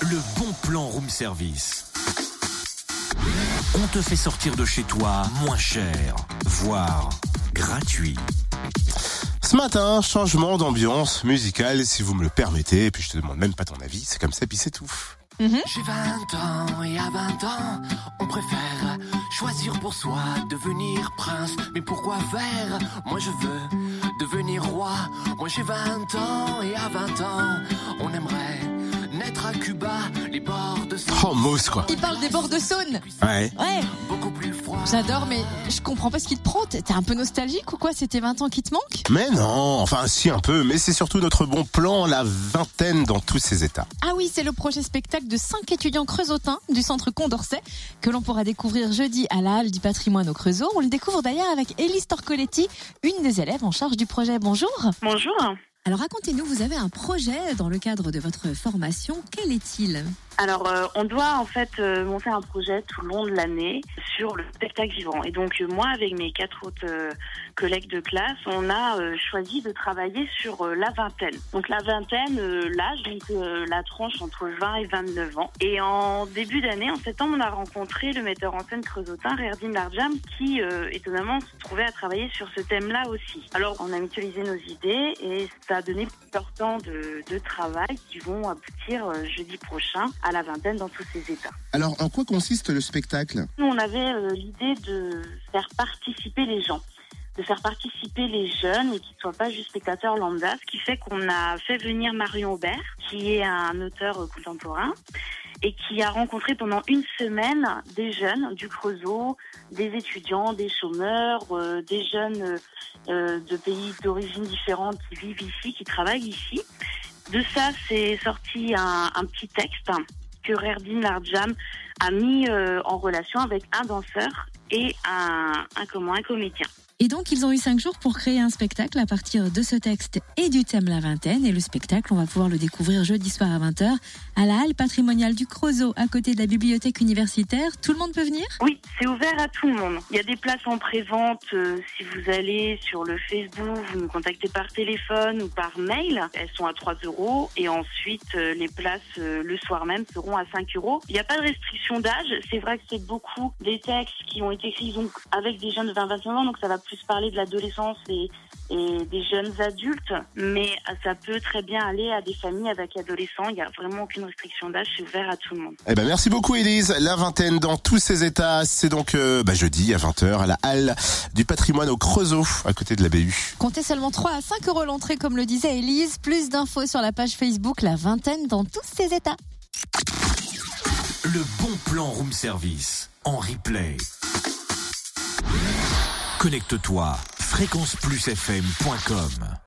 le bon plan room service. On te fait sortir de chez toi moins cher, voire gratuit. Ce matin, changement d'ambiance musicale, si vous me le permettez, et puis je te demande même pas ton avis, c'est comme ça, puis c'est tout. J'ai 20 ans et à 20 ans, on préfère choisir pour soi devenir prince. Mais pourquoi faire? Moi je veux devenir roi. Moi j'ai 20 ans et à 20 ans, on aimerait Cuba, les bords de Oh, mousse, quoi. Il parle des bords de Saône. Ouais. Ouais, beaucoup plus froid. j'adore, mais je comprends pas ce qui te prend. T'es un peu nostalgique ou quoi? C'était 20 ans qui te manquent? Mais non, enfin si un peu, mais c'est surtout notre bon plan, la vingtaine dans tous ses états. Ah oui, c'est le projet spectacle de cinq étudiants creusotins du centre Condorcet que l'on pourra découvrir jeudi à la Halle du patrimoine au Creusot. On le découvre d'ailleurs avec Élise Torcoletti, une des élèves en charge du projet. Bonjour. Bonjour. Alors racontez-nous, vous avez un projet dans le cadre de votre formation. Quel est-il? Alors, euh, on doit en fait euh, monter un projet tout le long de l'année sur le spectacle vivant. Et donc, euh, moi, avec mes quatre autres euh, collègues de classe, on a euh, choisi de travailler sur la vingtaine. Donc, la vingtaine, l'âge, donc la tranche entre 20 et 29 ans. Et en début d'année, en septembre, on a rencontré le metteur en scène creusotin, Rerdin Larjam, qui, étonnamment, se trouvait à travailler sur ce thème-là aussi. Alors, on a mutualisé nos idées et ça a donné plusieurs temps de, de travail qui vont aboutir jeudi prochain à la vingtaine dans tous ces états. Alors, en quoi consiste le spectacle? Nous, on avait euh, l'idée de faire participer les gens, de faire participer les jeunes et qu'ils ne soient pas juste spectateurs lambda, ce qui fait qu'on a fait venir Marion Aubert, qui est un auteur contemporain et qui a rencontré pendant une semaine des jeunes du Creusot, des étudiants, des chômeurs, euh, des jeunes euh, de pays d'origine différente qui vivent ici, qui travaillent ici. De ça, c'est sorti un, petit texte que Rerdin Larjam a mis euh, en relation avec un danseur et un, un, comment, un comédien. Et donc, ils ont eu cinq jours pour créer un spectacle à partir de ce texte et du thème La Vingtaine. Et le spectacle, on va pouvoir le découvrir jeudi soir à 20h à la halle patrimoniale du Creusot, à côté de la bibliothèque universitaire. Tout le monde peut venir? Oui, c'est ouvert à tout le monde. Il y a des places en pré-vente. euh, si vous allez sur le Facebook, vous nous contactez par téléphone ou par mail. Elles sont à 3 euros. Et ensuite, euh, les places euh, le soir même seront à 5 euros. Il n'y a pas de restriction d'âge. C'est vrai que c'est beaucoup des textes qui ont été écrits donc, avec des jeunes de 20-29 ans. Donc ça va plus parler de l'adolescence et, et des jeunes adultes. Mais ça peut très bien aller à des familles avec adolescents. Il n'y a vraiment aucune restriction d'âge. C'est ouvert à tout le monde. Eh ben merci beaucoup Élise. La vingtaine dans tous ses états, c'est donc euh, bah, jeudi à 20h à la halle du patrimoine au Creusot, à côté de la BU. Comptez seulement 3 à 5 euros l'entrée, comme le disait Élise. Plus d'infos sur la page Facebook La Vingtaine dans tous ses états. Le bon plan room service en replay. Connecte-toi fréquenceplusfm.com